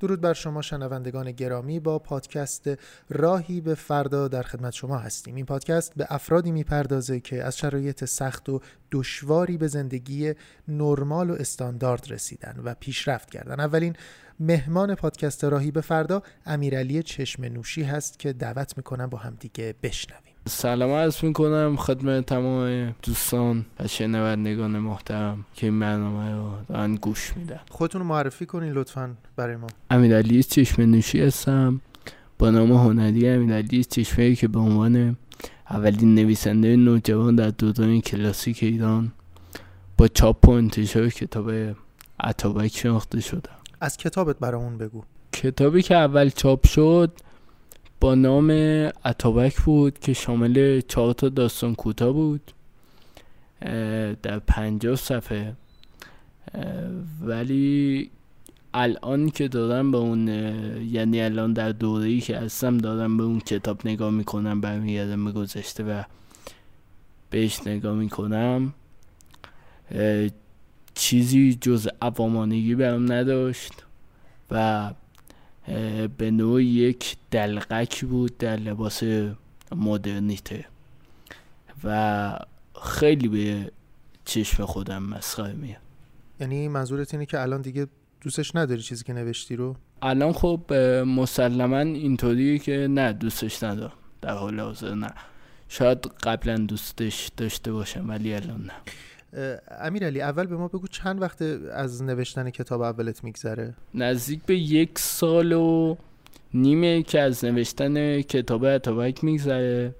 درود بر شما شنوندگان گرامی با پادکست راهی به فردا در خدمت شما هستیم. این پادکست به افرادی می‌پردازه که از شرایط سخت و دشواری به زندگی نرمال و استاندارد رسیدن و پیشرفت کردن. اولین مهمان پادکست راهی به فردا امیرعلی چشم نوشی هست که دعوت می‌کنم با هم دیگه بشنویم. سلام عرض می‌کنم خدمت تمام دوستان و شنوندگان محترم که این برنامه رو دارن گوش میدن. خودتون رو معرفی کنین لطفا برای ما. امیرعلی چشم نوشی هستم. با نام هنری امیرعلی چشمه که به عنوان اولین نویسنده نوجوان در دوران کلاسیک ایران با چاپ و انتشار کتاب عطابک شناخته شدم. از کتابت برامون بگو. کتابی که اول چاپ شد با نام اتابک بود که شامل چهار تا داستان کوتاه بود در پنجاه صفحه. ولی الان که دارم به اون یعنی الان در دوره ای که هستم دارم به اون کتاب نگاه می‌کنم برمیگردم به گذشته و بهش نگاه می‌کنم. چیزی جز عوامانگی برام نداشت و به نوع یک دلقک بود در لباس مدرنیته. و خیلی به چشم خودم مسخره میاد. یعنی منظورت اینه که الان دیگه دوستش نداری چیزی که نوشتی رو؟ الان خب مسلما اینطوریه که نه دوستش ندارم. در حال حاضر نه. شاید قبلا دوستش داشته باشم ولی الان نه. امیرعلی اول به ما بگو چند وقت از نوشتن کتاب اولت میگذره؟ نزدیک به یک سال و نیمه که از نوشتن کتاب اتابک میگذره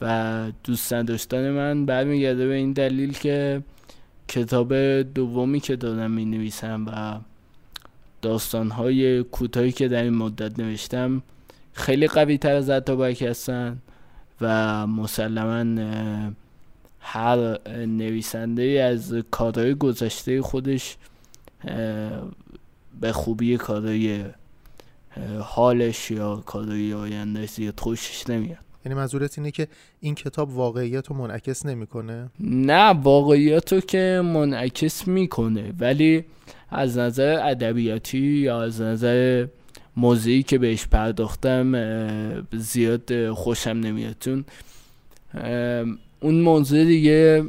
و دوست نداشتن من برمیگرده به این دلیل که کتاب دومی که دارم می نویسم و داستانهای کوتاهی که در این مدت نوشتم خیلی قوی تر از اتابک هستن و مسلما هر نویسنده از کارهای گذشته خودش به خوبی کارهای حالش یا کارهای آیندهش زیاد خوشش نمیاد. یعنی منظورت اینه که این کتاب واقعیت رو منعکس نمی‌کنه؟ نه واقعیت رو که منعکس می‌کنه ولی از نظر ادبیاتی یا از نظر موضوعی که بهش پرداختم زیاد خوشم نمیاد. چون اون موضوع دیگه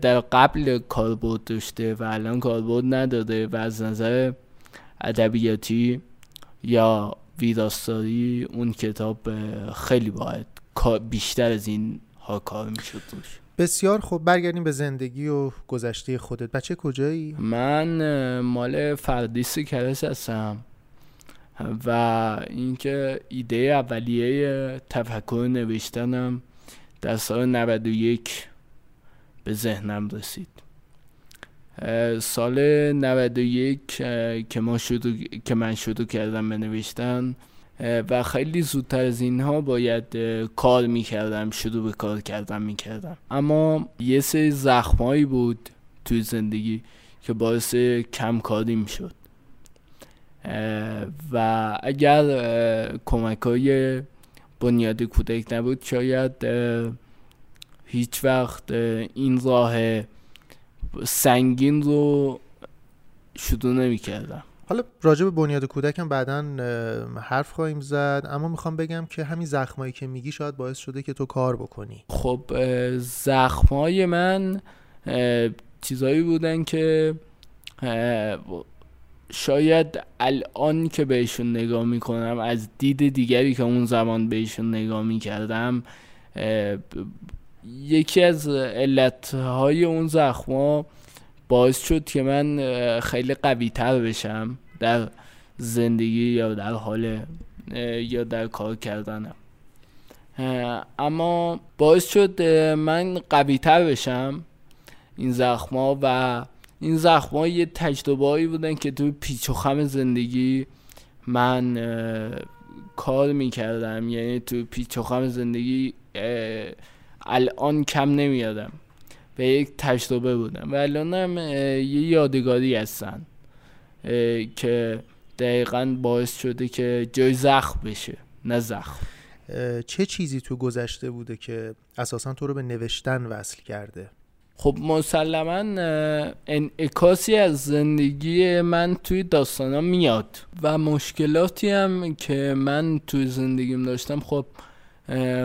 در قبل کاربرد داشته و الان کاربرد نداره و از نظر ادبیاتی یا ویراستاری اون کتاب خیلی باید بیشتر از این ها کار می‌شد روش بسیار خوب. برگردیم به زندگی و گذشته خودت. بچه کجایی؟ من مال فردیس کرس هستم و اینکه ایده اولیه تفکر نوشتنم در سال 91 به ذهنم رسید. سال 91 که ما شروع که من شروع کردم به نوشتن و خیلی زودتر از اینها باید کار می‌کردم شروع به کار کردم می‌کردم. اما یه سری زخمایی بود توی زندگی که باعث کم کاری می‌شد و اگر کمک های بنیاد کودک نبود شاید هیچ وقت این راه سنگین رو شروع نمی کردم حالا راجع به بنیاد کودکم بعدا حرف خواهیم زد اما می‌خوام بگم که همین زخمایی که میگی شاید باعث شده که تو کار بکنی. خب زخمای من چیزایی بودن که شاید الان که بهشون نگاه می‌کنم از دید دیگری که اون زمان بهشون نگاه می‌کردم یکی از علتهای اون زخما باعث شد که من خیلی قوی تر بشم در زندگی یا در حال یا در کار کردنم اما باعث شد من قوی تر بشم این زخما و این زخما یه تجربه بودن که تو پیچ و خم زندگی من کار می‌کردم. یعنی تو پیچ و خم زندگی الان کم نمیادم به یک تجربه بودم. و الان هم یه یادگاری هستن که دقیقا باعث شده که جای زخم بشه نه زخم. چه چیزی تو گذشته بوده که اساسا تو رو به نوشتن وصل کرده؟ خب مسلما انعکاسی از زندگی من توی داستانا میاد و مشکلاتی هم که من توی زندگیم داشتم خب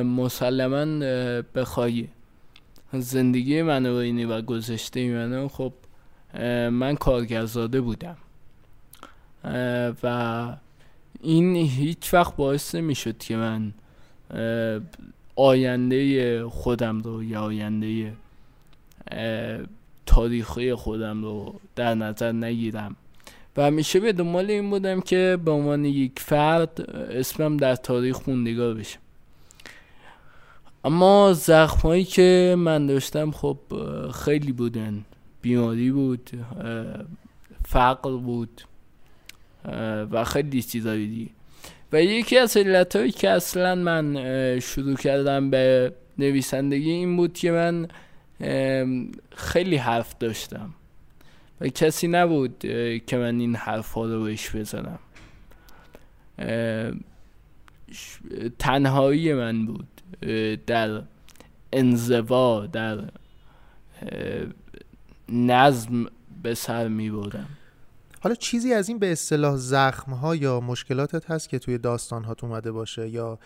مسلما بخوای زندگی منو بینی و گذشته منو خب من کارگرزاده بودم. و این هیچ وقت باعث نمی‌شد که من آینده خودم رو یا آینده تاریخی خودم رو در نظر نگیرم. و همیشه به دنبال این بودم که به عنوان یک فرد اسمم در تاریخ موندگار بشه. اما زخمایی که من داشتم خب خیلی بودن. بیماری بود فقر بود و خیلی چیزایی دیگه. و یکی از علتهایی که اصلا من شروع کردم به نویسندگی این بود که من خیلی حرف داشتم. و کسی نبود که من این حرف ها رو بهش بزنم. تنهایی من بود. در انزوا در نظم به سر می بودم حالا چیزی از این به اصطلاح زخم ها یا مشکلاتت هست که توی داستان هات اومده باشه یا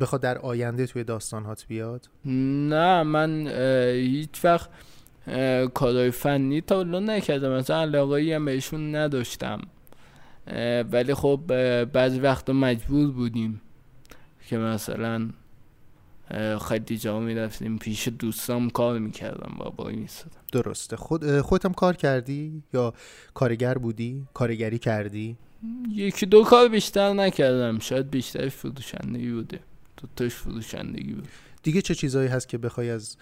بخواد در آینده توی داستان هات بیاد؟ نه من هیچ وقت کارهای فنی تا نکردم. مثلا علاقه هم بهشون نداشتم. ولی خب بعضی وقتا مجبور بودیم که مثلا خیلی جا می‌رفتیم پیش دوستام کار می‌کردم با بای میستدم درسته. خود خودتم کار کردی یا کارگر بودی؟ کارگری کردی؟ یکی دو کار بیشتر نکردم. شاید بیشتر فروشندگی بوده. تو تاش فروشندگی بود. دیگه چه چیزایی هست که بخوای از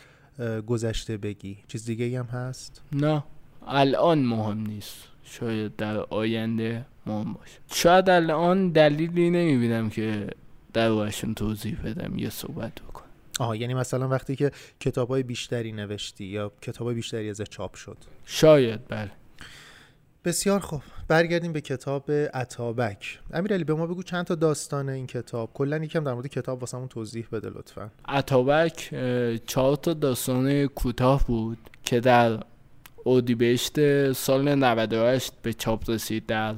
گذشته بگی؟ چیز دیگه هم هست؟ نه. الان مهم نیست. شاید در آینده مهم باشه. شاید الان دلیلی نمی‌بینم که در باشون توضیح بدم یا صحبت بکنم. آها یعنی مثلا وقتی که کتاب های بیشتری نوشتی یا کتاب های بیشتری از چاپ شد؟ شاید بله. بسیار خوب. برگردیم به کتاب عطابک امیرعلی به ما بگو چند تا داستان این کتاب. کلا یکم در مورد کتاب واسمون توضیح بده لطفا. عطابک چهار تا داستان کوتاه بود که در اودیبهشت سال 98 به چاپ رسید در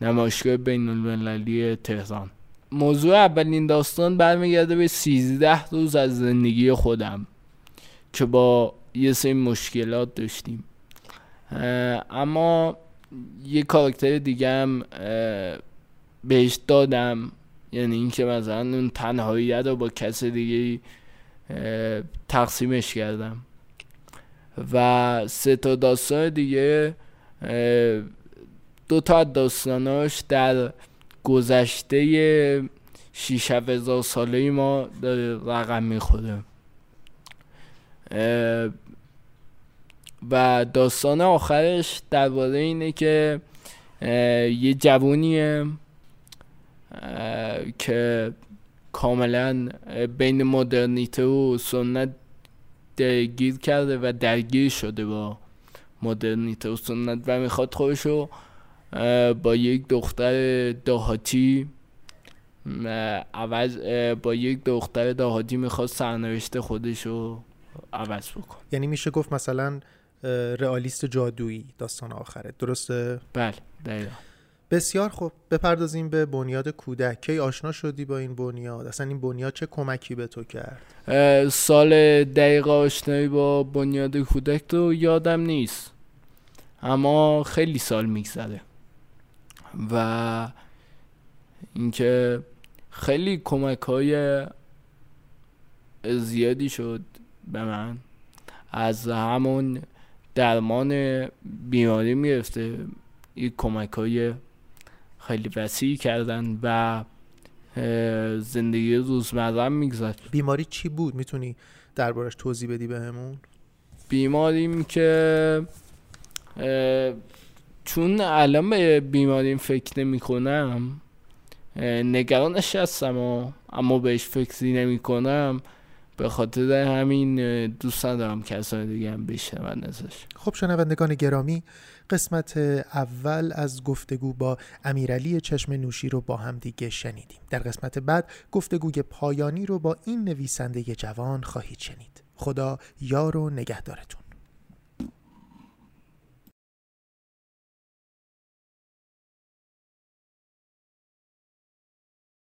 نمایشگاه بین المللی تهران. موضوع اولین داستان برمیگرده به 13 روز از زندگی خودم که با یه سری مشکلات داشتیم. اما یه کاراکتر دیگه هم بهش دادم. یعنی اینکه مثلا اون تنهاییت رو با کس دیگه تقسیمش کردم. و سه تا داستان دیگه دو تا داستاناش در گذشته شیش هزار ساله ما داره رقم می‌خوره. و داستان آخرش درباره اینه که یه جوونیه که کاملا بین مدرنیته و سنت درگیر کرده و درگیر شده با مدرنیته و سنت و می‌خواد خودشو با یک دختر دهاتی عوض با یک دختر دهاتی می‌خواد سرنوشت خودشو عوض بکن یعنی میشه گفت مثلا رئالیست جادویی داستان آخره. درسته؟ بله دقیقا. بسیار خوب. بپردازیم به بنیاد کودک. کی آشنا شدی با این بنیاد؟ اصلا این بنیاد چه کمکی به تو کرد؟ سال دقیق آشنایی با بنیاد کودک تو یادم نیست. اما خیلی سال میگذره. و اینکه خیلی کمک های زیادی شد به من. از همون درمان بیماری می‌رفته. این کمک های خیلی وسیع کردن و زندگی روزمره میگذر بیماری چی بود؟ می‌تونی دربارش توضیح بدی بهمون؟ بیماریم که چون الان به بیماریم فکر نمی کنم نگرانش هستم و اما بهش فکری نمی کنم به خاطر همین دوست ندارم کسان دیگه هم بشنون ازش. خب شنوندگان گرامی قسمت اول از گفتگو با امیرعلی چشم نوشی رو با هم دیگه شنیدیم. در قسمت بعد گفتگوی پایانی رو با این نویسنده جوان خواهید شنید. خدا یار و نگهدارتون.